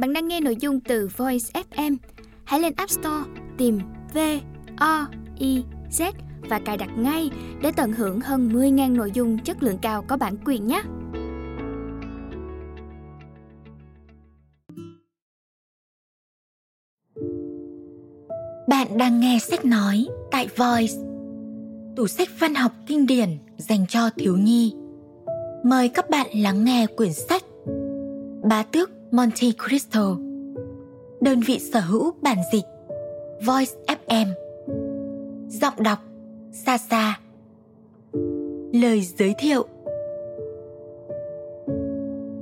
Bạn đang nghe nội dung từ Voice FM. Hãy lên App Store tìm V O I Z và cài đặt ngay để tận hưởng hơn 10.000 nội dung chất lượng cao có bản quyền nhé. Bạn đang nghe sách nói tại Voice, tủ sách văn học kinh điển dành cho thiếu nhi. Mời các bạn lắng nghe quyển sách Bá tước Monte Cristo Đơn vị sở hữu bản dịch Voice FM Giọng đọc Sa Lời giới thiệu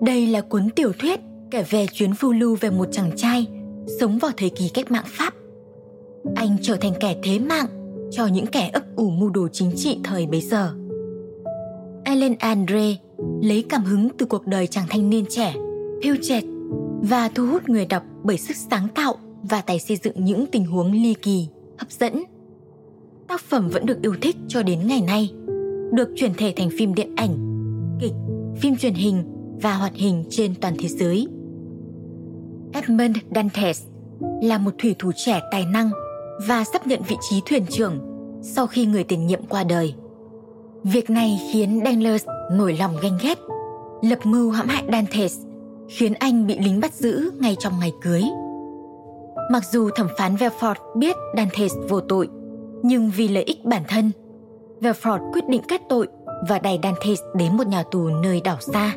Đây là cuốn tiểu thuyết kể về chuyến phiêu lưu về một chàng trai sống vào thời kỳ cách mạng Pháp. Anh trở thành kẻ thế mạng cho những kẻ ấp ủ mưu đồ chính trị thời bấy giờ. Ellen Andre lấy cảm hứng từ cuộc đời chàng thanh niên trẻ, phiêu chẹt và thu hút người đọc bởi sức sáng tạo và tài xây dựng những tình huống ly kỳ, hấp dẫn. Tác phẩm vẫn được yêu thích cho đến ngày nay, được chuyển thể thành phim điện ảnh, kịch, phim truyền hình và hoạt hình trên toàn thế giới. Edmund Dantes là một thủy thủ trẻ tài năng và sắp nhận vị trí thuyền trưởng sau khi người tiền nhiệm qua đời. Việc này khiến Danglers nổi lòng ganh ghét, lập mưu hãm hại Dantes khiến anh bị lính bắt giữ ngay trong ngày cưới. Mặc dù thẩm phán Velford biết Dantes vô tội, nhưng vì lợi ích bản thân, Velford quyết định kết tội và đẩy Dantes đến một nhà tù nơi đảo xa.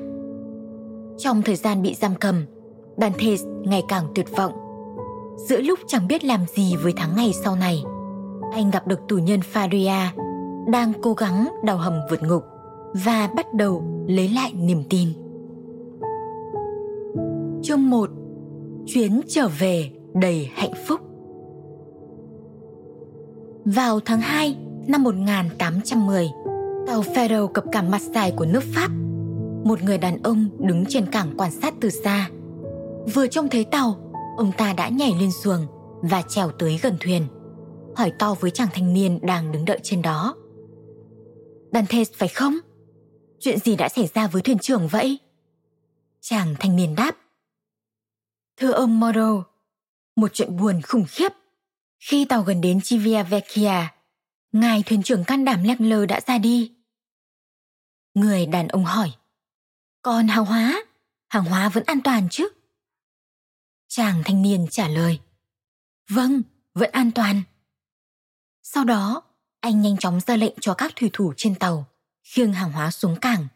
Trong thời gian bị giam cầm, Dantes ngày càng tuyệt vọng. Giữa lúc chẳng biết làm gì với tháng ngày sau này, anh gặp được tù nhân Faria đang cố gắng đào hầm vượt ngục và bắt đầu lấy lại niềm tin. Chương 1 Chuyến trở về đầy hạnh phúc Vào tháng 2 năm 1810, tàu Pharaoh cập cảng Marseille của nước Pháp. Một người đàn ông đứng trên cảng quan sát từ xa. Vừa trông thấy tàu, ông ta đã nhảy lên xuồng và trèo tới gần thuyền. Hỏi to với chàng thanh niên đang đứng đợi trên đó. Dantes phải không? Chuyện gì đã xảy ra với thuyền trưởng vậy? Chàng thanh niên đáp. Thưa ông Moro, một chuyện buồn khủng khiếp. Khi tàu gần đến Chivia Vecchia, ngài thuyền trưởng can đảm lek lơ đã ra đi. Người đàn ông hỏi, còn hàng hóa, hàng hóa vẫn an toàn chứ? Chàng thanh niên trả lời, vâng, vẫn an toàn. Sau đó, anh nhanh chóng ra lệnh cho các thủy thủ trên tàu khiêng hàng hóa xuống cảng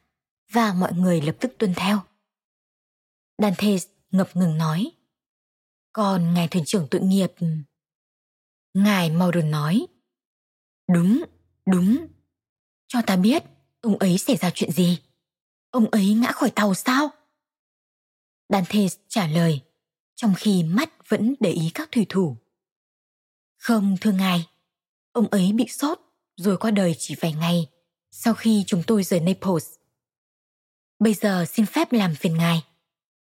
và mọi người lập tức tuân theo. Dantes ngập ngừng nói. Còn ngài thuyền trưởng tội nghiệp... Ngài Maudon nói. Đúng, đúng. Cho ta biết, ông ấy xảy ra chuyện gì? Ông ấy ngã khỏi tàu sao? Dante trả lời, trong khi mắt vẫn để ý các thủy thủ. Không, thưa ngài, ông ấy bị sốt rồi qua đời chỉ vài ngày sau khi chúng tôi rời Naples. Bây giờ xin phép làm phiền ngài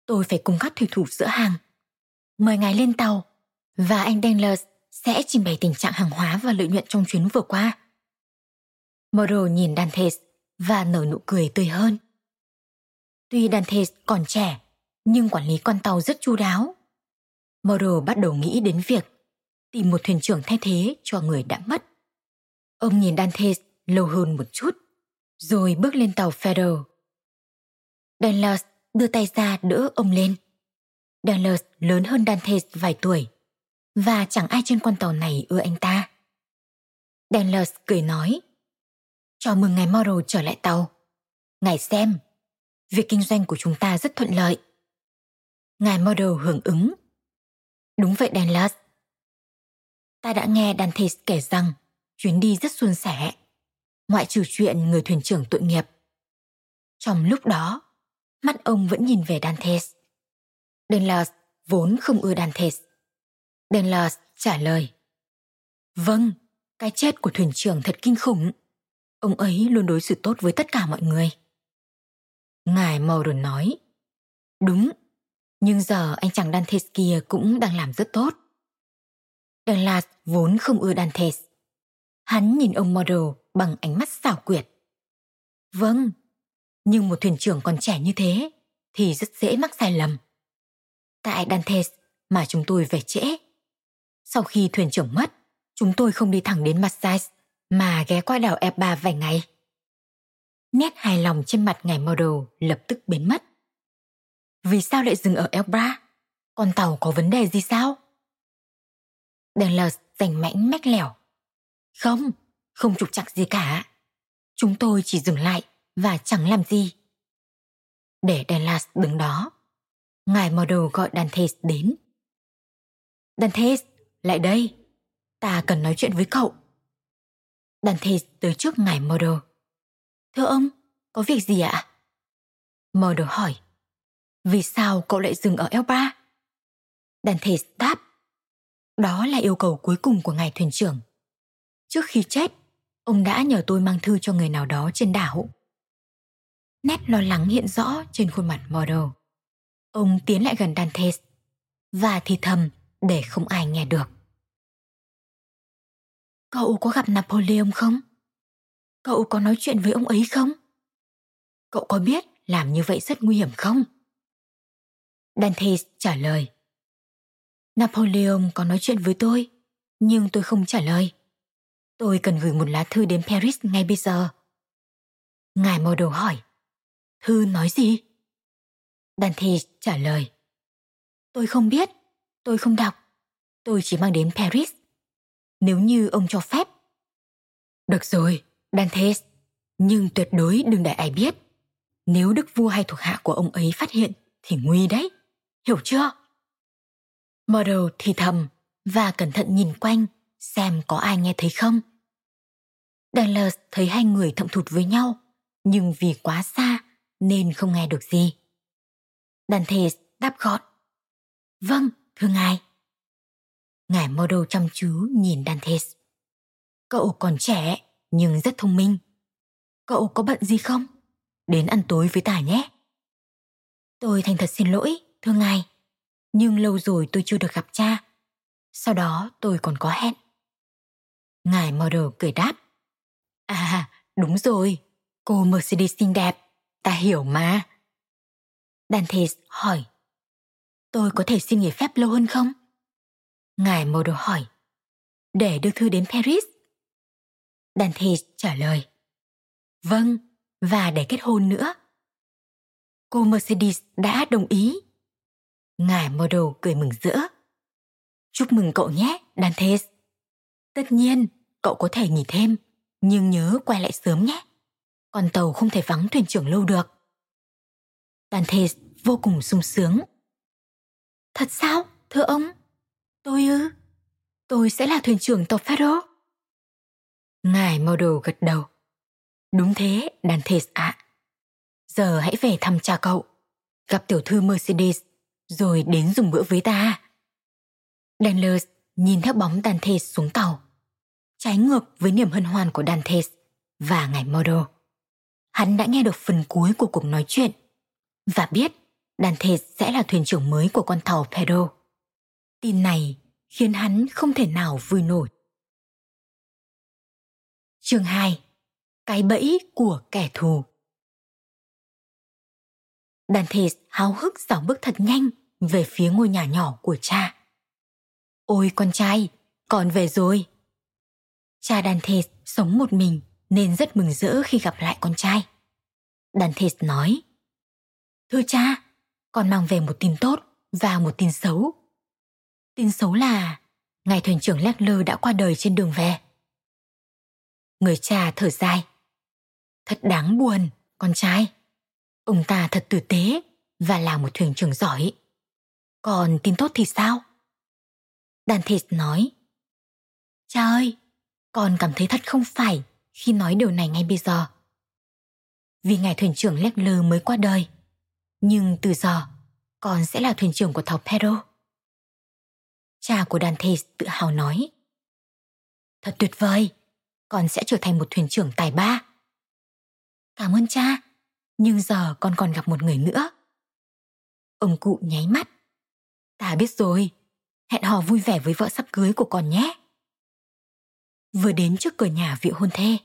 tôi phải cùng các thủy thủ giữa hàng. Mời ngài lên tàu và anh Danglers sẽ trình bày tình trạng hàng hóa và lợi nhuận trong chuyến vừa qua. Moro nhìn Dantes và nở nụ cười tươi hơn. Tuy Dantes còn trẻ, nhưng quản lý con tàu rất chu đáo. Moro bắt đầu nghĩ đến việc tìm một thuyền trưởng thay thế cho người đã mất. Ông nhìn Dantes lâu hơn một chút, rồi bước lên tàu Federal Danglers đưa tay ra đỡ ông lên. Dallas lớn hơn Dantes vài tuổi, và chẳng ai trên con tàu này ưa anh ta. Dallas cười nói, Chào mừng ngài Morrow trở lại tàu. Ngài xem, việc kinh doanh của chúng ta rất thuận lợi. Ngài Morrow hưởng ứng. Đúng vậy Dallas. Ta đã nghe Dantes kể rằng chuyến đi rất suôn sẻ, ngoại trừ chuyện người thuyền trưởng tội nghiệp. Trong lúc đó, mắt ông vẫn nhìn về Dantes. Denlas vốn không ưa Dantes. Denlas trả lời. Vâng, cái chết của thuyền trưởng thật kinh khủng. Ông ấy luôn đối xử tốt với tất cả mọi người. Ngài Mauron nói. Đúng, nhưng giờ anh chàng Dantes kia cũng đang làm rất tốt. Denlas vốn không ưa Dantes. Hắn nhìn ông Moro bằng ánh mắt xảo quyệt. Vâng, nhưng một thuyền trưởng còn trẻ như thế thì rất dễ mắc sai lầm. tại Dantes mà chúng tôi về trễ. Sau khi thuyền trưởng mất, chúng tôi không đi thẳng đến Marseille mà ghé qua đảo Eba vài ngày. Nét hài lòng trên mặt ngài model lập tức biến mất. Vì sao lại dừng ở Elbra? Con tàu có vấn đề gì sao? Denlers rành mãnh mách lẻo. Không, không trục trặc gì cả. Chúng tôi chỉ dừng lại và chẳng làm gì. Để Dallas đứng đó, ngài model gọi Dantes đến. Dantes, lại đây. Ta cần nói chuyện với cậu. Dantes tới trước ngài model. Thưa ông, có việc gì ạ? Model hỏi. Vì sao cậu lại dừng ở Elba? Dantes đáp. Đó là yêu cầu cuối cùng của ngài thuyền trưởng. Trước khi chết, ông đã nhờ tôi mang thư cho người nào đó trên đảo. Nét lo lắng hiện rõ trên khuôn mặt model. Ông tiến lại gần Dantes và thì thầm để không ai nghe được. Cậu có gặp Napoleon không? Cậu có nói chuyện với ông ấy không? Cậu có biết làm như vậy rất nguy hiểm không? Dantes trả lời. Napoleon có nói chuyện với tôi, nhưng tôi không trả lời. Tôi cần gửi một lá thư đến Paris ngay bây giờ. Ngài model hỏi. Thư nói gì? Dantes trả lời. Tôi không biết, tôi không đọc. Tôi chỉ mang đến Paris. Nếu như ông cho phép. Được rồi, Dantes, nhưng tuyệt đối đừng để ai biết. Nếu đức vua hay thuộc hạ của ông ấy phát hiện thì nguy đấy, hiểu chưa? Model thì thầm và cẩn thận nhìn quanh xem có ai nghe thấy không. Dallas thấy hai người thậm thụt với nhau, nhưng vì quá xa nên không nghe được gì. Dante đáp gọn. Vâng, thưa ngài. Ngài Model chăm chú nhìn Dante. Cậu còn trẻ nhưng rất thông minh. Cậu có bận gì không? Đến ăn tối với ta nhé. Tôi thành thật xin lỗi, thưa ngài. Nhưng lâu rồi tôi chưa được gặp cha. Sau đó tôi còn có hẹn. Ngài Model cười đáp. À, đúng rồi, cô Mercedes xinh đẹp, ta hiểu mà. Dantes hỏi. Tôi có thể xin nghỉ phép lâu hơn không? Ngài Modo hỏi. Để đưa thư đến Paris. Dantes trả lời. Vâng, và để kết hôn nữa. Cô Mercedes đã đồng ý. Ngài Modo cười mừng rỡ. Chúc mừng cậu nhé, Dantes. Tất nhiên, cậu có thể nghỉ thêm, nhưng nhớ quay lại sớm nhé. Con tàu không thể vắng thuyền trưởng lâu được. Dante vô cùng sung sướng. Thật sao, thưa ông? Tôi ư? Tôi sẽ là thuyền trưởng tàu Pharaoh. Ngài Model gật đầu. Đúng thế, Dante ạ. Giờ hãy về thăm cha cậu, gặp tiểu thư Mercedes, rồi đến dùng bữa với ta. Danlers nhìn theo bóng Dante xuống tàu, trái ngược với niềm hân hoan của Dante và ngài Model. Hắn đã nghe được phần cuối của cuộc nói chuyện và biết đàn thề sẽ là thuyền trưởng mới của con tàu Pedro. Tin này khiến hắn không thể nào vui nổi. Chương 2 Cái bẫy của kẻ thù đàn thề háo hức dạo bước thật nhanh về phía ngôi nhà nhỏ của cha. Ôi con trai, con về rồi. Cha đàn thề sống một mình nên rất mừng rỡ khi gặp lại con trai. Dantes nói, Thưa cha, con mang về một tin tốt và một tin xấu. Tin xấu là ngài thuyền trưởng Leffler đã qua đời trên đường về. Người cha thở dài. Thật đáng buồn, con trai. Ông ta thật tử tế và là một thuyền trưởng giỏi. Còn tin tốt thì sao? Dantes nói. Cha ơi, con cảm thấy thật không phải khi nói điều này ngay bây giờ. Vì ngài thuyền trưởng Leffler mới qua đời. Nhưng từ giờ, con sẽ là thuyền trưởng của tàu Pedro. Cha của Dante tự hào nói. Thật tuyệt vời, con sẽ trở thành một thuyền trưởng tài ba. Cảm ơn cha, nhưng giờ con còn gặp một người nữa. Ông cụ nháy mắt. Ta biết rồi, hẹn hò vui vẻ với vợ sắp cưới của con nhé. Vừa đến trước cửa nhà vị hôn thê,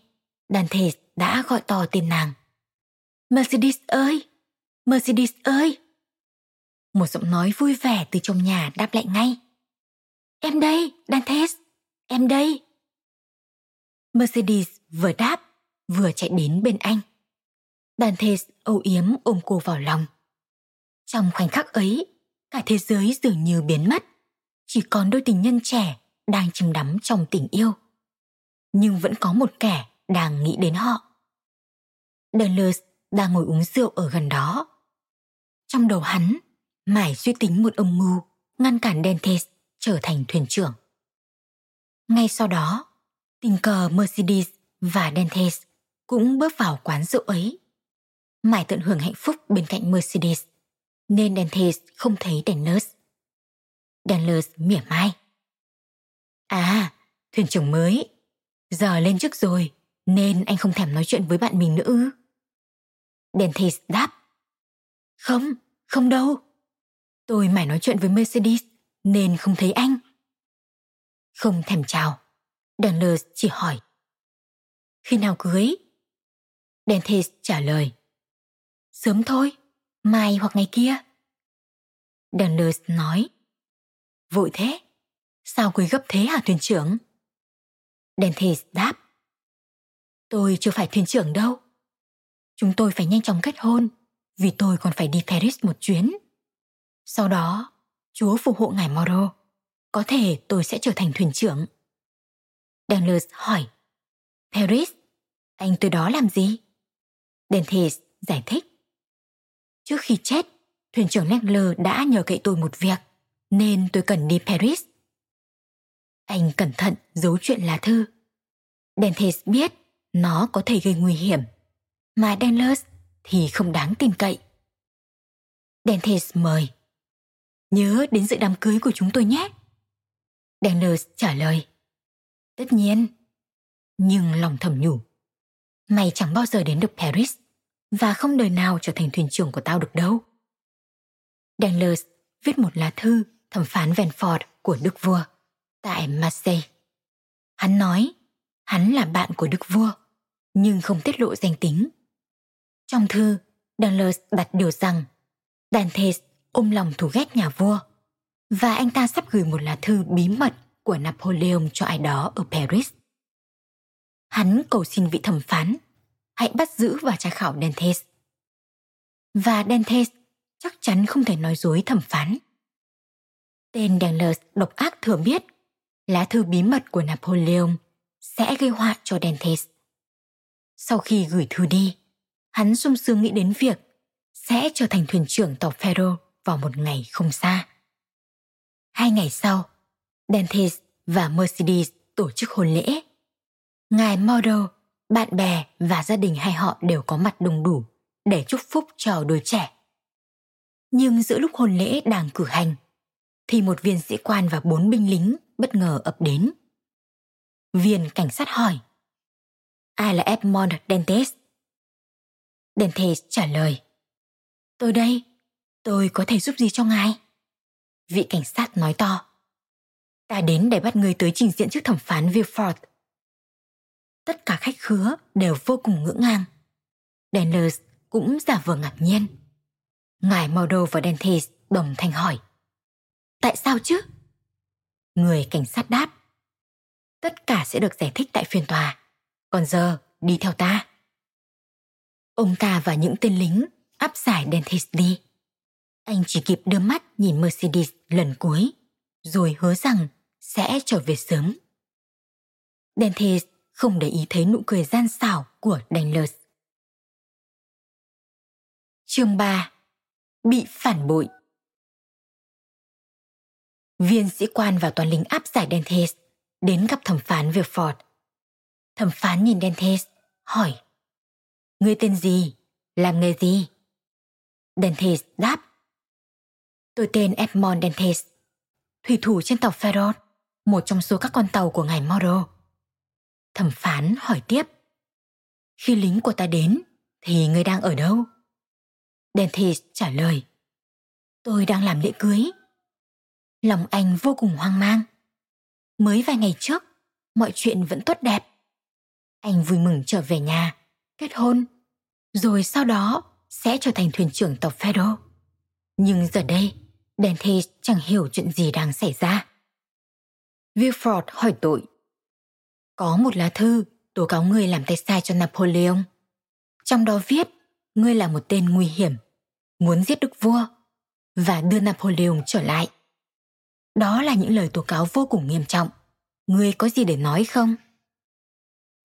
Dante đã gọi to tên nàng. Mercedes ơi! Mercedes ơi! một giọng nói vui vẻ từ trong nhà đáp lại ngay. Em đây, Dantes, em đây. Mercedes vừa đáp, vừa chạy đến bên anh. Dantes âu yếm ôm cô vào lòng. Trong khoảnh khắc ấy, cả thế giới dường như biến mất. Chỉ còn đôi tình nhân trẻ đang chìm đắm trong tình yêu. Nhưng vẫn có một kẻ đang nghĩ đến họ. Douglas đang ngồi uống rượu ở gần đó. Trong đầu hắn, mải suy tính một âm mưu ngăn cản Dentes trở thành thuyền trưởng. Ngay sau đó, tình cờ Mercedes và Dentes cũng bước vào quán rượu ấy. Mải tận hưởng hạnh phúc bên cạnh Mercedes, nên Dentes không thấy Dennis. Dennis mỉa mai. À, thuyền trưởng mới. Giờ lên trước rồi, nên anh không thèm nói chuyện với bạn mình nữa ư? Dentes đáp. Không, không đâu. Tôi mải nói chuyện với Mercedes nên không thấy anh. Không thèm chào. Douglas chỉ hỏi. Khi nào cưới? Dentes trả lời. Sớm thôi, mai hoặc ngày kia. Douglas nói. Vội thế? Sao cưới gấp thế hả thuyền trưởng? Dentes đáp. Tôi chưa phải thuyền trưởng đâu. Chúng tôi phải nhanh chóng kết hôn vì tôi còn phải đi Paris một chuyến. Sau đó, Chúa phù hộ ngài Moro. Có thể tôi sẽ trở thành thuyền trưởng. Douglas hỏi. Paris? Anh tới đó làm gì? Dentes giải thích. Trước khi chết, thuyền trưởng Lengler đã nhờ cậy tôi một việc, nên tôi cần đi Paris. Anh cẩn thận giấu chuyện lá thư. Dentes biết nó có thể gây nguy hiểm, mà Douglas thì không đáng tin cậy. Dentes mời. Nhớ đến dự đám cưới của chúng tôi nhé. Daniels trả lời. Tất nhiên. Nhưng lòng thầm nhủ. Mày chẳng bao giờ đến được Paris và không đời nào trở thành thuyền trưởng của tao được đâu. Daniels viết một lá thư thẩm phán Venford của Đức Vua tại Marseille. Hắn nói, hắn là bạn của Đức Vua, nhưng không tiết lộ danh tính. Trong thư, Daniels đặt điều rằng Dantes ôm lòng thù ghét nhà vua và anh ta sắp gửi một lá thư bí mật của Napoleon cho ai đó ở Paris. Hắn cầu xin vị thẩm phán hãy bắt giữ và tra khảo Dantes Và Dantes chắc chắn không thể nói dối thẩm phán. Tên Danglers độc ác thừa biết lá thư bí mật của Napoleon sẽ gây họa cho Dantes. Sau khi gửi thư đi, hắn sung sướng nghĩ đến việc sẽ trở thành thuyền trưởng tàu Pharaoh vào một ngày không xa. Hai ngày sau, Dantes và Mercedes tổ chức hôn lễ. Ngài Mordo, bạn bè và gia đình hai họ đều có mặt đông đủ để chúc phúc cho đôi trẻ. Nhưng giữa lúc hôn lễ đang cử hành, thì một viên sĩ quan và bốn binh lính bất ngờ ập đến. Viên cảnh sát hỏi, ai là Edmond Dentes? Dentes trả lời, tôi đây, Tôi có thể giúp gì cho ngài? Vị cảnh sát nói to. Ta đến để bắt người tới trình diện trước thẩm phán Vilford. Tất cả khách khứa đều vô cùng ngưỡng ngang. Daniels cũng giả vờ ngạc nhiên. Ngài Mordo và Dentes đồng thanh hỏi. Tại sao chứ? Người cảnh sát đáp. Tất cả sẽ được giải thích tại phiên tòa. Còn giờ, đi theo ta. Ông ta và những tên lính áp giải Dentist đi. Anh chỉ kịp đưa mắt nhìn Mercedes lần cuối, rồi hứa rằng sẽ trở về sớm. Dentist không để ý thấy nụ cười gian xảo của Daimler. Chương 3 Bị phản bội Viên sĩ quan và toàn lính áp giải Dentist đến gặp thẩm phán Villefort. Thẩm phán nhìn Dentist, hỏi Ngươi tên gì? Làm nghề gì? Dentis đáp Tôi tên Edmond Dentis, thủy thủ trên tàu Ferrot, một trong số các con tàu của ngài Moro. Thẩm phán hỏi tiếp. Khi lính của ta đến, thì ngươi đang ở đâu? Dentis trả lời. Tôi đang làm lễ cưới. Lòng anh vô cùng hoang mang. Mới vài ngày trước, mọi chuyện vẫn tốt đẹp. Anh vui mừng trở về nhà, kết hôn, rồi sau đó sẽ trở thành thuyền trưởng tàu Fedo. Nhưng giờ đây, Dante chẳng hiểu chuyện gì đang xảy ra. Villefort hỏi tội. Có một lá thư tố cáo người làm tay sai cho Napoleon. Trong đó viết, ngươi là một tên nguy hiểm, muốn giết đức vua và đưa Napoleon trở lại. Đó là những lời tố cáo vô cùng nghiêm trọng. Ngươi có gì để nói không?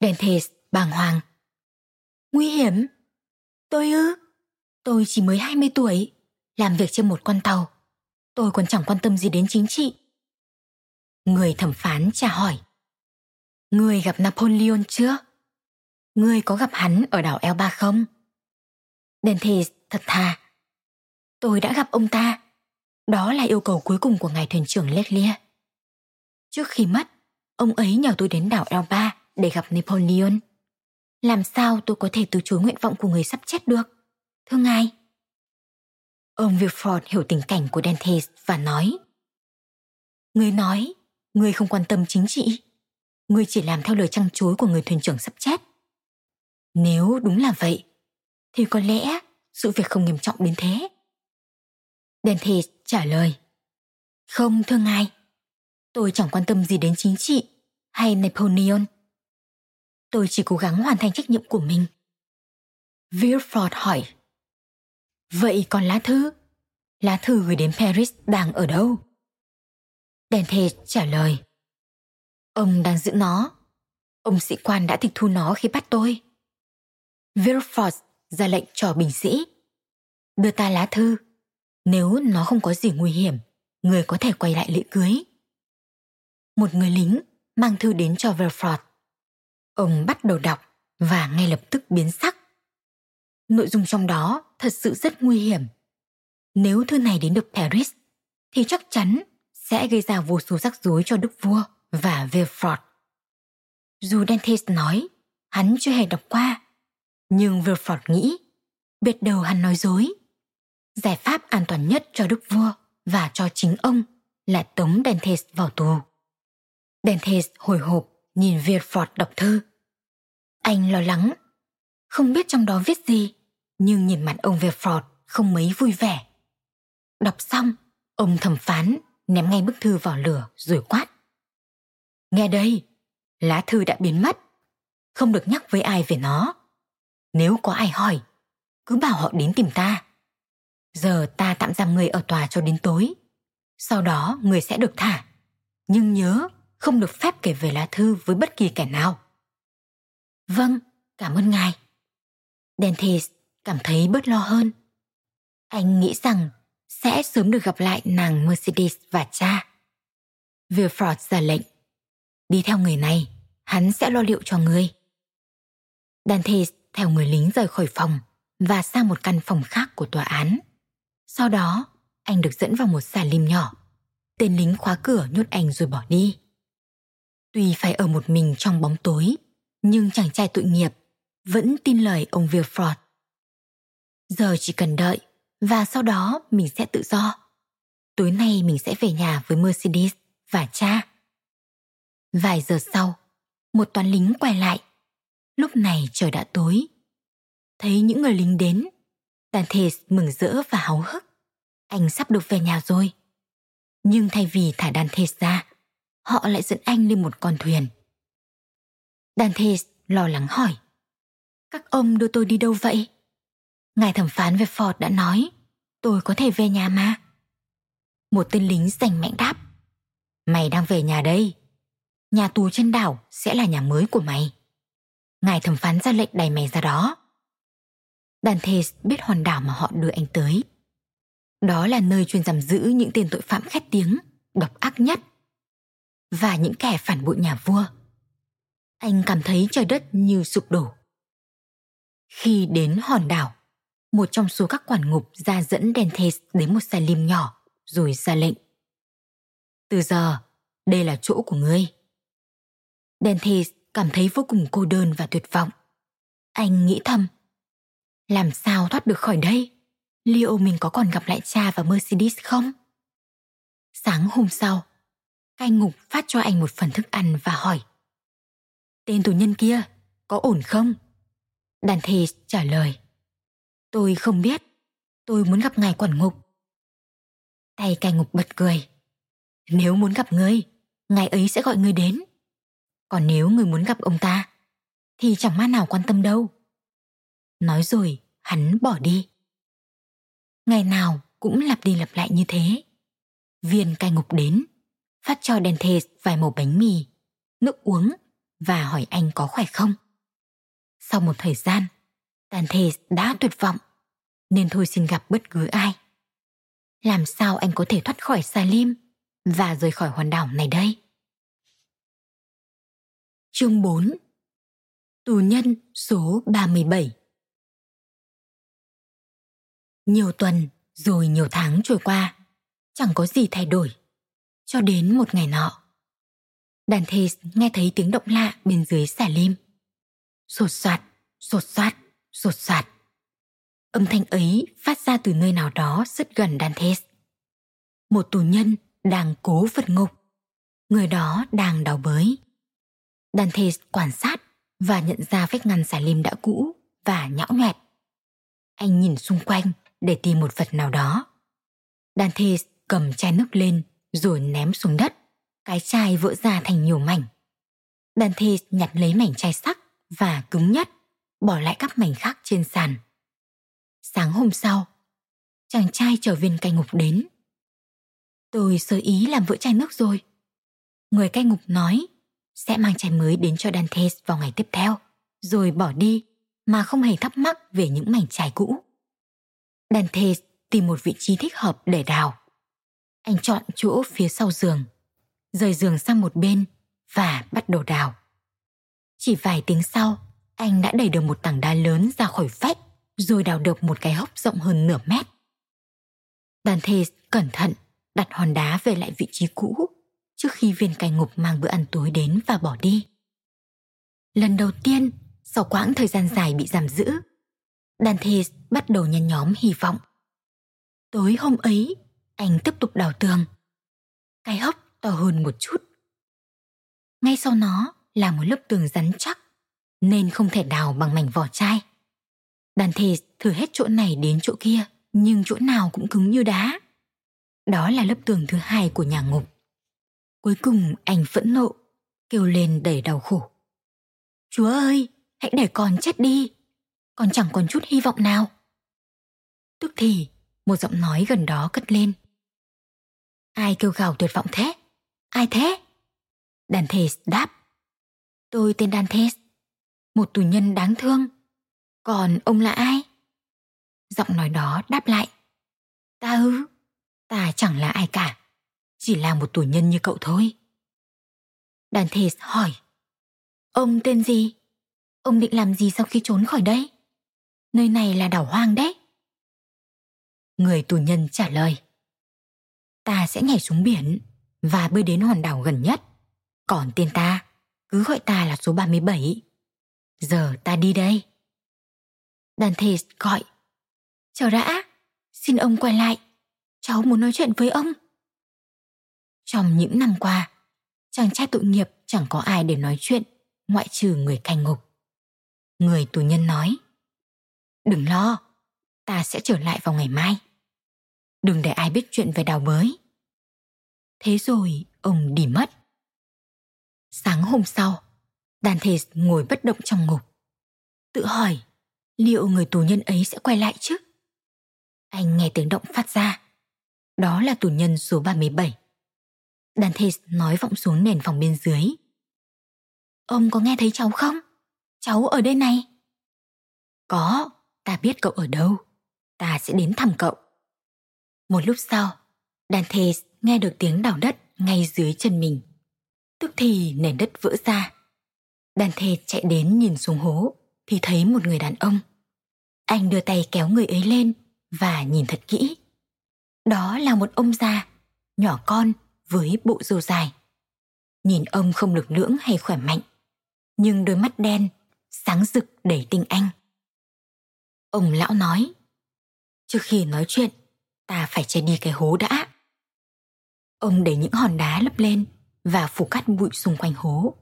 Dante bàng hoàng. Nguy hiểm? Tôi ư? Tôi chỉ mới 20 tuổi, làm việc trên một con tàu. Tôi còn chẳng quan tâm gì đến chính trị. Người thẩm phán trả hỏi. Người gặp Napoleon chưa? Người có gặp hắn ở đảo Elba không? Dentist thật thà. Tôi đã gặp ông ta. Đó là yêu cầu cuối cùng của ngài thuyền trưởng Leclerc. Trước khi mất, ông ấy nhờ tôi đến đảo Elba để gặp Napoleon. Làm sao tôi có thể từ chối nguyện vọng của người sắp chết được? Thưa ngài. Ông Wilford hiểu tình cảnh của Dantes và nói Người nói, người không quan tâm chính trị. Người chỉ làm theo lời trăng chối của người thuyền trưởng sắp chết. Nếu đúng là vậy, thì có lẽ sự việc không nghiêm trọng đến thế. Dantes trả lời Không thưa ngài, tôi chẳng quan tâm gì đến chính trị hay Napoleon. Tôi chỉ cố gắng hoàn thành trách nhiệm của mình. Villefort hỏi Vậy còn lá thư? Lá thư gửi đến Paris đang ở đâu? Dante trả lời Ông đang giữ nó. Ông sĩ quan đã tịch thu nó khi bắt tôi. Villefort ra lệnh cho bình sĩ. Đưa ta lá thư. Nếu nó không có gì nguy hiểm, người có thể quay lại lễ cưới. Một người lính mang thư đến cho Villefort. Ông bắt đầu đọc và ngay lập tức biến sắc. Nội dung trong đó thật sự rất nguy hiểm. Nếu thư này đến được Paris, thì chắc chắn sẽ gây ra vô số rắc rối cho đức vua và Villefort. Dù Dantes nói hắn chưa hề đọc qua, nhưng Villefort nghĩ biết đầu hắn nói dối. Giải pháp an toàn nhất cho đức vua và cho chính ông là tống Dantes vào tù. Dantes hồi hộp nhìn Villefort đọc thư. Anh lo lắng, không biết trong đó viết gì, nhưng nhìn mặt ông Villefort không mấy vui vẻ. Đọc xong, ông thẩm phán ném ngay bức thư vào lửa rồi quát. Nghe đây, lá thư đã biến mất, không được nhắc với ai về nó. Nếu có ai hỏi, cứ bảo họ đến tìm ta. Giờ ta tạm giam người ở tòa cho đến tối. Sau đó người sẽ được thả. Nhưng nhớ, không được phép kể về lá thư với bất kỳ kẻ nào. Vâng, cảm ơn ngài. Dentes cảm thấy bớt lo hơn. Anh nghĩ rằng sẽ sớm được gặp lại nàng Mercedes và cha. Villefort ra lệnh. Đi theo người này, hắn sẽ lo liệu cho người. Dantes theo người lính rời khỏi phòng và sang một căn phòng khác của tòa án. Sau đó, anh được dẫn vào một xà lim nhỏ. Tên lính khóa cửa nhốt anh rồi bỏ đi. Tuy phải ở một mình trong bóng tối, nhưng chàng trai tội nghiệp vẫn tin lời ông Wilford. Giờ chỉ cần đợi và sau đó mình sẽ tự do. Tối nay mình sẽ về nhà với Mercedes và cha. Vài giờ sau, một toán lính quay lại. Lúc này trời đã tối. Thấy những người lính đến, Dantes mừng rỡ và háo hức. Anh sắp được về nhà rồi. Nhưng thay vì thả Dantes ra, họ lại dẫn anh lên một con thuyền. Dantes lo lắng hỏi. Các ông đưa tôi đi đâu vậy? Ngài thẩm phán về Ford đã nói, tôi có thể về nhà mà. Một tên lính giành mạnh đáp. Mày đang về nhà đây. Nhà tù trên đảo sẽ là nhà mới của mày. Ngài thẩm phán ra lệnh đẩy mày ra đó. Dantes biết hòn đảo mà họ đưa anh tới. Đó là nơi chuyên giam giữ những tên tội phạm khét tiếng, độc ác nhất. Và những kẻ phản bội nhà vua. Anh cảm thấy trời đất như sụp đổ. Khi đến hòn đảo, một trong số các quản ngục ra dẫn Dentes đến một xà lim nhỏ rồi ra lệnh. Từ giờ, đây là chỗ của ngươi. Dentes cảm thấy vô cùng cô đơn và tuyệt vọng. Anh nghĩ thầm, làm sao thoát được khỏi đây? Liệu mình có còn gặp lại cha và Mercedes không? Sáng hôm sau, cai ngục phát cho anh một phần thức ăn và hỏi Tên tù nhân kia, có ổn không? Đàn thề trả lời Tôi không biết, tôi muốn gặp ngài quản ngục. Tay cai ngục bật cười. Nếu muốn gặp ngươi, ngài ấy sẽ gọi ngươi đến. Còn nếu ngươi muốn gặp ông ta, thì chẳng ma nào quan tâm đâu. Nói rồi, hắn bỏ đi. Ngày nào cũng lặp đi lặp lại như thế. Viên cai ngục đến, phát cho Dentes vài mẩu bánh mì, nước uống và hỏi anh có khỏe không. Sau một thời gian, Dentes đã tuyệt vọng, nên thôi xin gặp bất cứ ai. Làm sao anh có thể thoát khỏi Salim và rời khỏi hòn đảo này đây? Chương 4 Tù nhân số 37 Nhiều tuần rồi nhiều tháng trôi qua, chẳng có gì thay đổi. Cho đến một ngày nọ. Dante nghe thấy tiếng động lạ bên dưới xà lim. Sột soạt, sột soạt, sột soạt. Âm thanh ấy phát ra từ nơi nào đó rất gần Dante. Một tù nhân đang cố vượt ngục. Người đó đang đào bới. Dante quan sát và nhận ra vách ngăn xà lim đã cũ và nhão nhoẹt. Anh nhìn xung quanh để tìm một vật nào đó. Dante cầm chai nước lên rồi ném xuống đất. Cái chai vỡ ra thành nhiều mảnh. Dante nhặt lấy mảnh chai sắc và cứng nhất, bỏ lại các mảnh khác trên sàn. Sáng hôm sau, chàng trai trở viên cai ngục đến. Tôi sơ ý làm vỡ chai nước rồi. Người cai ngục nói sẽ mang chai mới đến cho Dante vào ngày tiếp theo, rồi bỏ đi mà không hề thắc mắc về những mảnh chai cũ. Dante tìm một vị trí thích hợp để đào. Anh chọn chỗ phía sau giường, rời giường sang một bên và bắt đầu đào. Chỉ vài tiếng sau, anh đã đẩy được một tảng đá lớn ra khỏi vách rồi đào được một cái hốc rộng hơn nửa mét. Dante cẩn thận đặt hòn đá về lại vị trí cũ trước khi viên cai ngục mang bữa ăn tối đến và bỏ đi. Lần đầu tiên, sau quãng thời gian dài bị giam giữ, Dante bắt đầu nhăn nhóm hy vọng. Tối hôm ấy, anh tiếp tục đào tường. Cái hốc to hơn một chút. Ngay sau nó là một lớp tường rắn chắc, nên không thể đào bằng mảnh vỏ chai. Dantes thử hết chỗ này đến chỗ kia, nhưng chỗ nào cũng cứng như đá. Đó là lớp tường thứ hai của nhà ngục. Cuối cùng anh phẫn nộ, kêu lên đầy đau khổ. Chúa ơi, hãy để con chết đi còn chẳng còn chút hy vọng nào. Tức thì, một giọng nói gần đó cất lên. Ai kêu gào tuyệt vọng thế? Ai thế? Dantes đáp. Tôi tên Dantes, một tù nhân đáng thương. Còn ông là ai? Giọng nói đó đáp lại. Ta ư, ta chẳng là ai cả, chỉ là một tù nhân như cậu thôi. Dantes hỏi. Ông tên gì? Ông định làm gì sau khi trốn khỏi đây? nơi này là đảo hoang đấy. Người tù nhân trả lời. Ta sẽ nhảy xuống biển và bơi đến hòn đảo gần nhất. Còn tên ta, cứ gọi ta là số 37. Giờ ta đi đây. Dante gọi. Chờ đã, xin ông quay lại. Cháu muốn nói chuyện với ông. Trong những năm qua, chàng trai tội nghiệp chẳng có ai để nói chuyện ngoại trừ người canh ngục. Người tù nhân nói. Đừng lo, ta sẽ trở lại vào ngày mai. Đừng để ai biết chuyện về đào bới. Thế rồi ông đi mất. Sáng hôm sau, Dantes ngồi bất động trong ngục. Tự hỏi, liệu người tù nhân ấy sẽ quay lại chứ? Anh nghe tiếng động phát ra. Đó là tù nhân số 37. Dantes nói vọng xuống nền phòng bên dưới. Ông có nghe thấy cháu không? Cháu ở đây này. Có, ta biết cậu ở đâu, ta sẽ đến thăm cậu. Một lúc sau, Dantes nghe được tiếng đào đất ngay dưới chân mình. Tức thì nền đất vỡ ra. đàn thề chạy đến nhìn xuống hố thì thấy một người đàn ông. Anh đưa tay kéo người ấy lên và nhìn thật kỹ. Đó là một ông già, nhỏ con với bộ râu dài. Nhìn ông không lực lưỡng hay khỏe mạnh, nhưng đôi mắt đen, sáng rực đầy tinh anh. Ông lão nói, trước khi nói chuyện, ta phải che đi cái hố đã. Ông để những hòn đá lấp lên và phủ cát bụi xung quanh hố.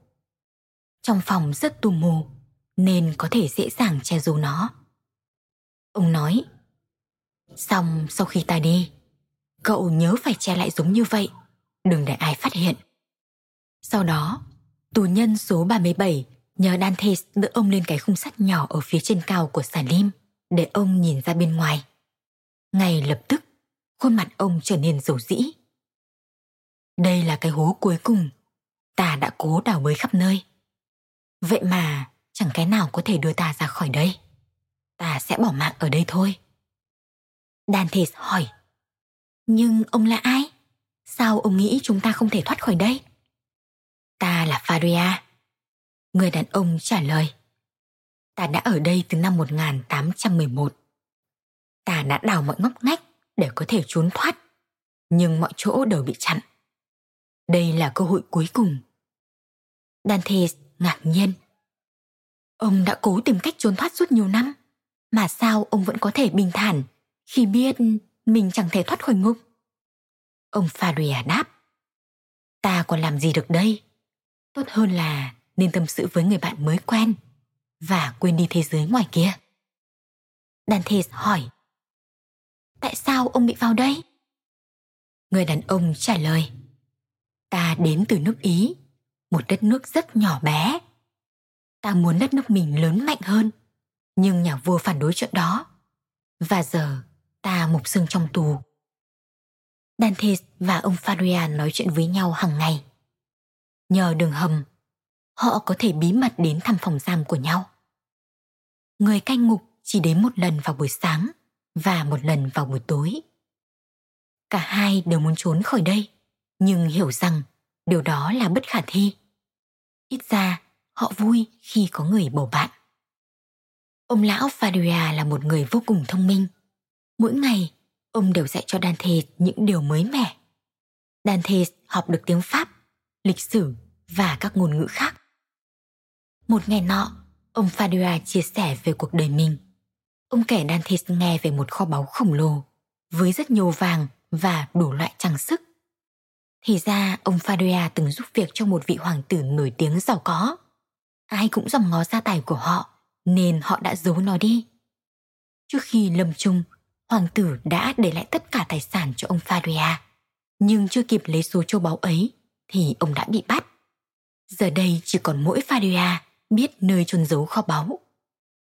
Trong phòng rất tù mù, nên có thể dễ dàng che giấu nó. Ông nói, xong sau khi ta đi, cậu nhớ phải che lại giống như vậy, đừng để ai phát hiện. Sau đó, tù nhân số 37 nhờ Dante đỡ ông lên cái khung sắt nhỏ ở phía trên cao của Salim để ông nhìn ra bên ngoài. Ngay lập tức, khuôn mặt ông trở nên dầu dĩ. Đây là cái hố cuối cùng, ta đã cố đào bới khắp nơi. Vậy mà chẳng cái nào có thể đưa ta ra khỏi đây. Ta sẽ bỏ mạng ở đây thôi. Dantes hỏi. Nhưng ông là ai? Sao ông nghĩ chúng ta không thể thoát khỏi đây? Ta là Faria. Người đàn ông trả lời. Ta đã ở đây từ năm 1811. Ta đã đào mọi ngóc ngách để có thể trốn thoát, nhưng mọi chỗ đều bị chặn. Đây là cơ hội cuối cùng. Dante ngạc nhiên. Ông đã cố tìm cách trốn thoát suốt nhiều năm, mà sao ông vẫn có thể bình thản khi biết mình chẳng thể thoát khỏi ngục? Ông Faria à đáp. Ta còn làm gì được đây? Tốt hơn là nên tâm sự với người bạn mới quen và quên đi thế giới ngoài kia. Dante hỏi. Tại sao ông bị vào đây? Người đàn ông trả lời. Ta đến từ nước Ý, một đất nước rất nhỏ bé. Ta muốn đất nước mình lớn mạnh hơn, nhưng nhà vua phản đối chuyện đó. Và giờ ta mục xương trong tù. Dantes và ông Faria nói chuyện với nhau hàng ngày. Nhờ đường hầm, họ có thể bí mật đến thăm phòng giam của nhau. Người canh ngục chỉ đến một lần vào buổi sáng và một lần vào buổi tối. Cả hai đều muốn trốn khỏi đây, nhưng hiểu rằng điều đó là bất khả thi. Ít ra, họ vui khi có người bầu bạn. Ông lão Faria là một người vô cùng thông minh. Mỗi ngày, ông đều dạy cho Dante những điều mới mẻ. Dante học được tiếng Pháp, lịch sử và các ngôn ngữ khác. Một ngày nọ, ông Faria chia sẻ về cuộc đời mình. Ông kể Dante nghe về một kho báu khổng lồ với rất nhiều vàng và đủ loại trang sức. Thì ra ông Faria từng giúp việc cho một vị hoàng tử nổi tiếng giàu có. Ai cũng dòm ngó gia tài của họ nên họ đã giấu nó đi. Trước khi lâm chung, hoàng tử đã để lại tất cả tài sản cho ông Faria. Nhưng chưa kịp lấy số châu báu ấy thì ông đã bị bắt. Giờ đây chỉ còn mỗi Faria biết nơi chôn giấu kho báu.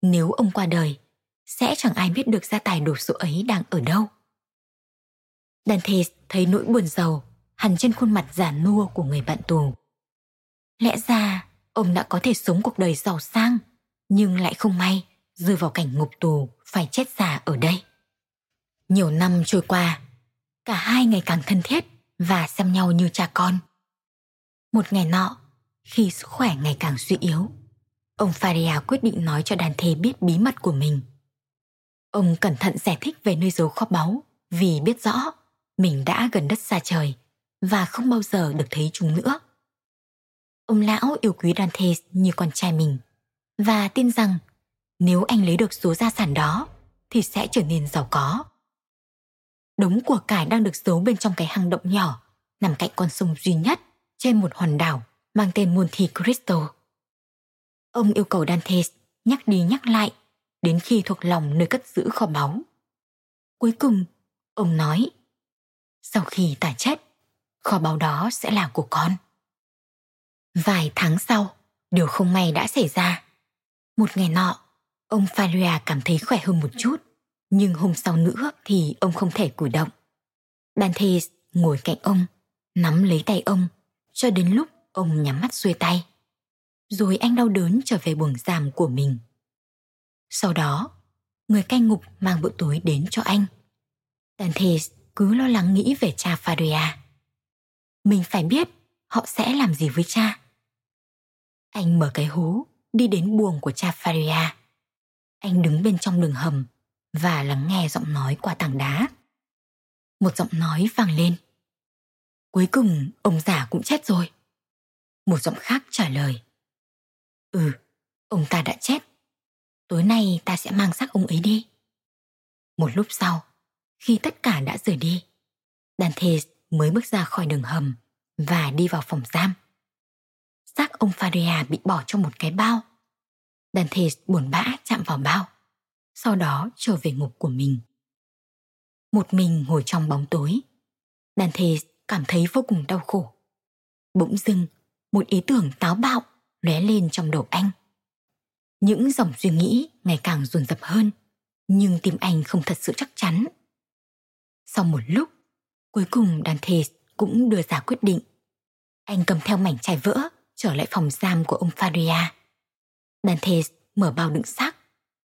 Nếu ông qua đời, sẽ chẳng ai biết được gia tài đồ sộ ấy đang ở đâu. Dantes thấy nỗi buồn giàu hằn trên khuôn mặt già nua của người bạn tù. Lẽ ra ông đã có thể sống cuộc đời giàu sang, nhưng lại không may rơi vào cảnh ngục tù phải chết già ở đây. Nhiều năm trôi qua, cả hai ngày càng thân thiết và xem nhau như cha con. Một ngày nọ, khi sức khỏe ngày càng suy yếu, ông Faria quyết định nói cho đàn thê biết bí mật của mình. Ông cẩn thận giải thích về nơi giấu kho báu vì biết rõ mình đã gần đất xa trời và không bao giờ được thấy chúng nữa. Ông lão yêu quý Dante như con trai mình và tin rằng nếu anh lấy được số gia sản đó thì sẽ trở nên giàu có. Đống của cải đang được giấu bên trong cái hang động nhỏ nằm cạnh con sông duy nhất trên một hòn đảo mang tên Monte Cristo. Ông yêu cầu Dantes nhắc đi nhắc lại đến khi thuộc lòng nơi cất giữ kho báu. Cuối cùng, ông nói, sau khi ta chết, kho báu đó sẽ là của con. Vài tháng sau, điều không may đã xảy ra. Một ngày nọ, ông Faria cảm thấy khỏe hơn một chút, nhưng hôm sau nữa thì ông không thể cử động. Dante ngồi cạnh ông, nắm lấy tay ông, cho đến lúc ông nhắm mắt xuôi tay. Rồi anh đau đớn trở về buồng giam của mình. Sau đó, người canh ngục mang bữa tối đến cho anh. Dante cứ lo lắng nghĩ về cha Faria. Mình phải biết họ sẽ làm gì với cha. Anh mở cái hố, đi đến buồng của cha Faria. Anh đứng bên trong đường hầm và lắng nghe giọng nói qua tảng đá. Một giọng nói vang lên. Cuối cùng ông già cũng chết rồi. Một giọng khác trả lời. Ừ, ông ta đã chết. Tối nay ta sẽ mang xác ông ấy đi. Một lúc sau, khi tất cả đã rời đi, Dante mới bước ra khỏi đường hầm và đi vào phòng giam. Xác ông Faria bị bỏ trong một cái bao. Dante buồn bã chạm vào bao, sau đó trở về ngục của mình. Một mình ngồi trong bóng tối, Dante cảm thấy vô cùng đau khổ. Bỗng dưng, một ý tưởng táo bạo lóe lên trong đầu anh. Những dòng suy nghĩ ngày càng dồn dập hơn, nhưng tim anh không thật sự chắc chắn. Sau một lúc, cuối cùng Dante cũng đưa ra quyết định. Anh cầm theo mảnh chai vỡ trở lại phòng giam của ông Faria. Dante mở bao đựng xác,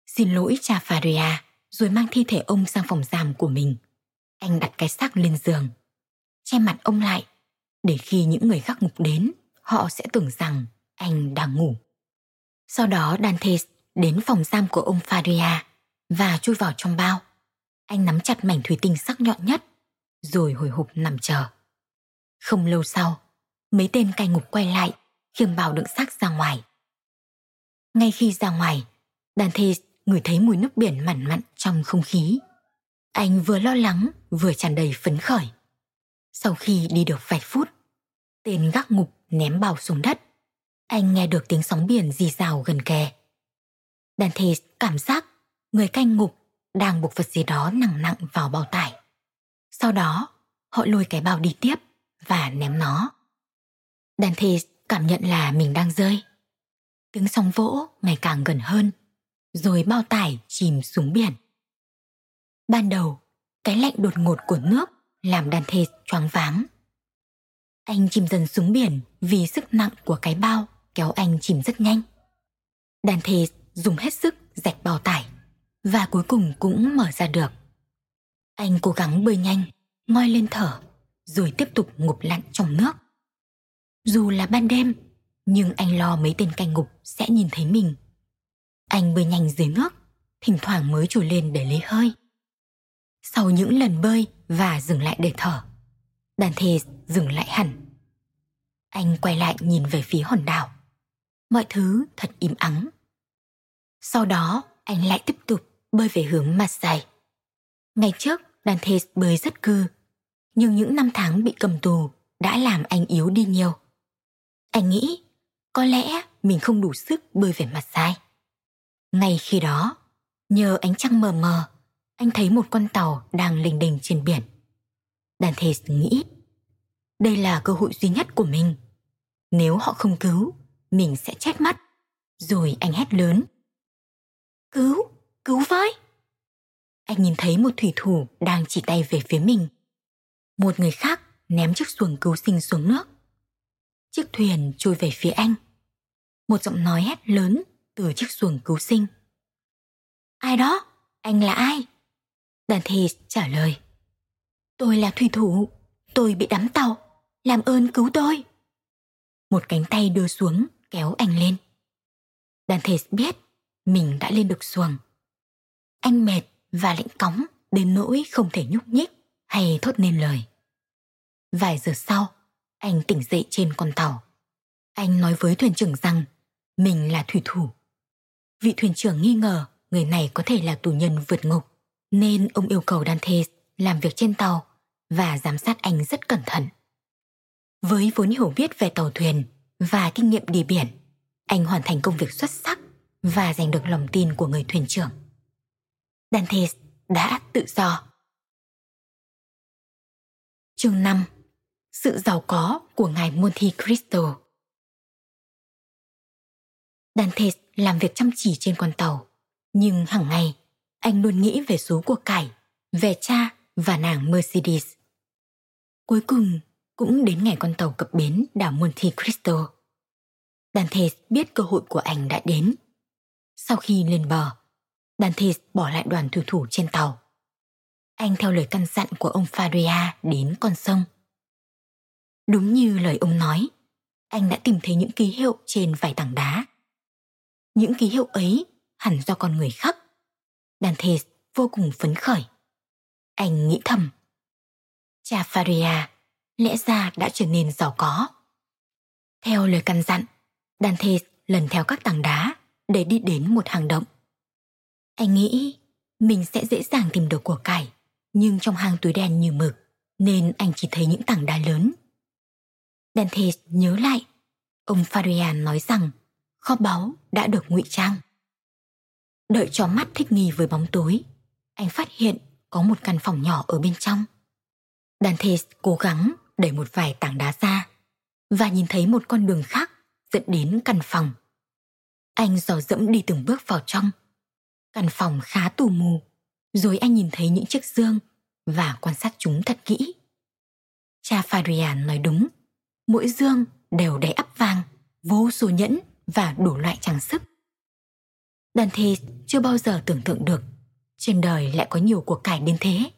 xin lỗi cha Faria rồi mang thi thể ông sang phòng giam của mình. Anh đặt cái xác lên giường, che mặt ông lại để khi những người khác ngục đến, họ sẽ tưởng rằng anh đang ngủ. Sau đó Dante đến phòng giam của ông Faria và chui vào trong bao. Anh nắm chặt mảnh thủy tinh sắc nhọn nhất, rồi hồi hộp nằm chờ. Không lâu sau, mấy tên cai ngục quay lại, khiêng bào đựng xác ra ngoài. Ngay khi ra ngoài, Dante ngửi thấy mùi nước biển mặn mặn trong không khí. Anh vừa lo lắng vừa tràn đầy phấn khởi. Sau khi đi được vài phút, tên gác ngục ném bao xuống đất. Anh nghe được tiếng sóng biển rì rào gần kề. Dante cảm giác người canh ngục đang buộc vật gì đó nặng nặng vào bao tải. Sau đó, họ lôi cái bao đi tiếp và ném nó. Dante cảm nhận là mình đang rơi. Tiếng sóng vỗ ngày càng gần hơn, rồi bao tải chìm xuống biển. Ban đầu, cái lạnh đột ngột của nước làm Dante choáng váng. Anh chìm dần xuống biển vì sức nặng của cái bao kéo anh chìm rất nhanh. Dante dùng hết sức rạch bao tải và cuối cùng cũng mở ra được. Anh cố gắng bơi nhanh, ngoi lên thở, rồi tiếp tục ngụp lặn trong nước. Dù là ban đêm, nhưng anh lo mấy tên canh ngục sẽ nhìn thấy mình. Anh bơi nhanh dưới nước, thỉnh thoảng mới trồi lên để lấy hơi. Sau những lần bơi và dừng lại để thở, đàn thề dừng lại hẳn. Anh quay lại nhìn về phía hòn đảo. Mọi thứ thật im ắng. Sau đó, anh lại tiếp tục bơi về hướng Marseille. Ngày trước, Dante bơi rất cư, nhưng những năm tháng bị cầm tù đã làm anh yếu đi nhiều. Anh nghĩ, có lẽ mình không đủ sức bơi về mặt sai. Ngay khi đó, nhờ ánh trăng mờ mờ, anh thấy một con tàu đang lình đình trên biển. Dante nghĩ, đây là cơ hội duy nhất của mình. Nếu họ không cứu, mình sẽ chết mất. Rồi anh hét lớn. Cứu, cứu với! Anh nhìn thấy một thủy thủ đang chỉ tay về phía mình. Một người khác ném chiếc xuồng cứu sinh xuống nước. Chiếc thuyền trôi về phía anh. Một giọng nói hét lớn từ chiếc xuồng cứu sinh. Ai đó? Anh là ai? Dante trả lời. Tôi là thủy thủ, tôi bị đắm tàu, làm ơn cứu tôi. Một cánh tay đưa xuống kéo anh lên. Dante biết mình đã lên được xuồng. Anh mệt và lạnh cóng đến nỗi không thể nhúc nhích hay thốt nên lời. Vài giờ sau, anh tỉnh dậy trên con tàu. Anh nói với thuyền trưởng rằng mình là thủy thủ. Vị thuyền trưởng nghi ngờ người này có thể là tù nhân vượt ngục, nên ông yêu cầu Dante làm việc trên tàu và giám sát anh rất cẩn thận. Với vốn hiểu biết về tàu thuyền và kinh nghiệm đi biển, anh hoàn thành công việc xuất sắc và giành được lòng tin của người thuyền trưởng. Dantes đã tự do. Chương 5 Sự giàu có của ngài Monte Cristo Dantes làm việc chăm chỉ trên con tàu, nhưng hàng ngày anh luôn nghĩ về số của cải, về cha và nàng Mercedes. Cuối cùng cũng đến ngày con tàu cập bến đảo Monte Cristo. Dantes biết cơ hội của anh đã đến. Sau khi lên bờ, Dante bỏ lại đoàn thủy thủ trên tàu. Anh theo lời căn dặn của ông Faria đến con sông. Đúng như lời ông nói, anh đã tìm thấy những ký hiệu trên vài tảng đá. Những ký hiệu ấy hẳn do con người khắc. Dante vô cùng phấn khởi. Anh nghĩ thầm. Cha Faria lẽ ra đã trở nên giàu có. Theo lời căn dặn, Dante lần theo các tảng đá để đi đến một hang động. Anh nghĩ mình sẽ dễ dàng tìm được của cải, nhưng trong hang túi đen như mực, nên anh chỉ thấy những tảng đá lớn. Dante nhớ lại, ông Farian nói rằng kho báu đã được ngụy trang. Đợi cho mắt thích nghi với bóng tối, anh phát hiện có một căn phòng nhỏ ở bên trong. Dante cố gắng đẩy một vài tảng đá ra và nhìn thấy một con đường khác dẫn đến căn phòng. Anh dò dẫm đi từng bước vào trong. Căn phòng khá tù mù, rồi anh nhìn thấy những chiếc dương và quan sát chúng thật kỹ. Cha Farian nói đúng, mỗi dương đều đầy ắp vàng, vô số nhẫn và đủ loại trang sức. Dante chưa bao giờ tưởng tượng được trên đời lại có nhiều của cải đến thế.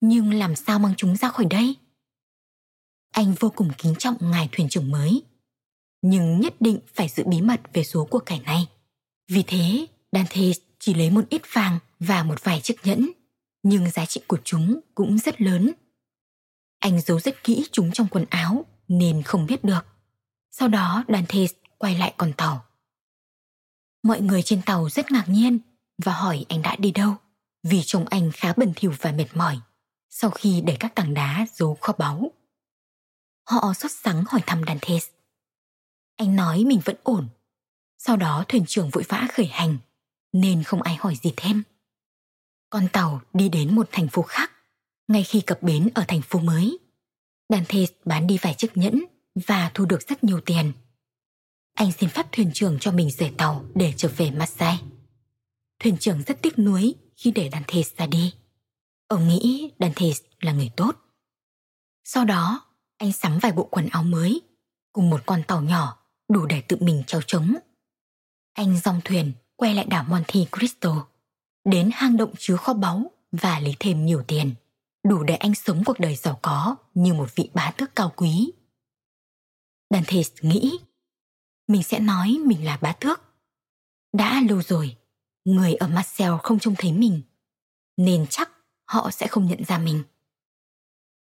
Nhưng làm sao mang chúng ra khỏi đây? Anh vô cùng kính trọng ngài thuyền trưởng mới, nhưng nhất định phải giữ bí mật về số của cải này. Vì thế, Dante chỉ lấy một ít vàng và một vài chiếc nhẫn, nhưng giá trị của chúng cũng rất lớn. Anh giấu rất kỹ chúng trong quần áo nên không biết được. Sau đó Dante quay lại con tàu. Mọi người trên tàu rất ngạc nhiên và hỏi anh đã đi đâu vì trông anh khá bẩn thỉu và mệt mỏi sau khi để các tảng đá giấu kho báu. Họ sốt sắng hỏi thăm Dantes. Anh nói mình vẫn ổn. Sau đó thuyền trưởng vội vã khởi hành nên không ai hỏi gì thêm. Con tàu đi đến một thành phố khác ngay khi cập bến ở thành phố mới. Dante bán đi vài chiếc nhẫn và thu được rất nhiều tiền. Anh xin phép thuyền trưởng cho mình rời tàu để trở về Marseille. Thuyền trưởng rất tiếc nuối khi để Dante ra đi. Ông nghĩ Dante là người tốt. Sau đó, anh sắm vài bộ quần áo mới cùng một con tàu nhỏ đủ để tự mình treo trống. Anh dòng thuyền quay lại đảo Monte Cristo, đến hang động chứa kho báu và lấy thêm nhiều tiền, đủ để anh sống cuộc đời giàu có như một vị bá tước cao quý. Dantes nghĩ, mình sẽ nói mình là bá tước. Đã lâu rồi, người ở Marcel không trông thấy mình, nên chắc họ sẽ không nhận ra mình.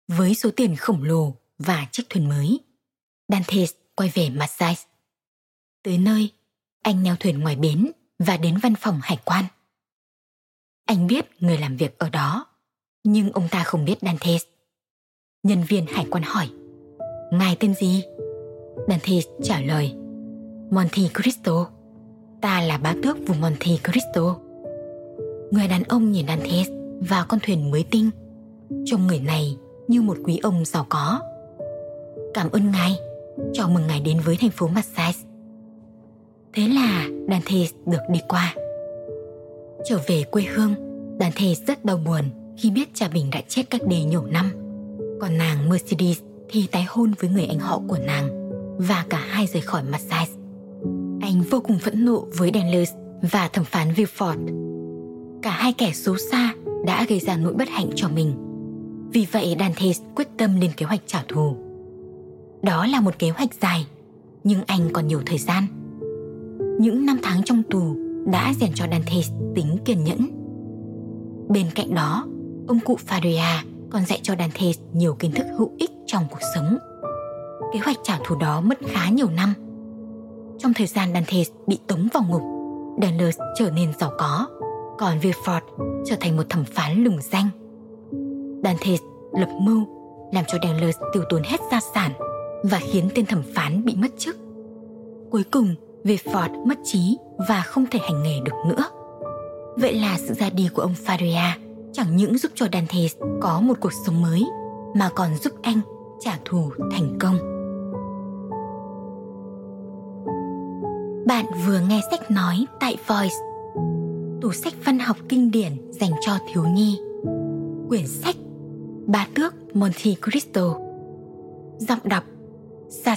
Với số tiền khổng lồ và chiếc thuyền mới, Dantes quay về Marseille. Tới nơi, anh neo thuyền ngoài bến và đến văn phòng hải quan. Anh biết người làm việc ở đó, nhưng ông ta không biết Dantes. Nhân viên hải quan hỏi, Ngài tên gì? Dantes trả lời, Monte Cristo. Ta là bá tước vùng Monte Cristo. Người đàn ông nhìn Dantes và con thuyền mới tinh. Trông người này như một quý ông giàu có. Cảm ơn ngài, chào mừng ngài đến với thành phố Marseille. Thế là Dante được đi qua. Trở về quê hương, Dante rất đau buồn khi biết cha mình đã chết cách đây nhiều năm. Còn nàng Mercedes thì tái hôn với người anh họ của nàng và cả hai rời khỏi Marseille. Anh vô cùng phẫn nộ với Danlers và thẩm phán Villefort. Cả hai kẻ xấu xa đã gây ra nỗi bất hạnh cho mình. Vì vậy Dante quyết tâm lên kế hoạch trả thù. Đó là một kế hoạch dài, nhưng anh còn nhiều thời gian. Những năm tháng trong tù đã rèn cho Dantes tính kiên nhẫn. Bên cạnh đó, ông cụ Faria còn dạy cho Dantes nhiều kiến thức hữu ích trong cuộc sống. Kế hoạch trả thù đó mất khá nhiều năm. Trong thời gian Dantes bị tống vào ngục, Danlers trở nên giàu có còn Villefort trở thành một thẩm phán lừng danh. Dantes lập mưu làm cho Danglars tiêu tốn hết gia sản và khiến tên thẩm phán bị mất chức. Cuối cùng, Villefort mất trí và không thể hành nghề được nữa. Vậy là sự ra đi của ông Faria chẳng những giúp cho Dante có một cuộc sống mới, mà còn giúp anh trả thù thành công. Bạn vừa nghe sách nói tại Voice, tủ sách văn học kinh điển dành cho thiếu nhi. Quyển sách Ba Tước Monte Cristo, Giọng đọc Sa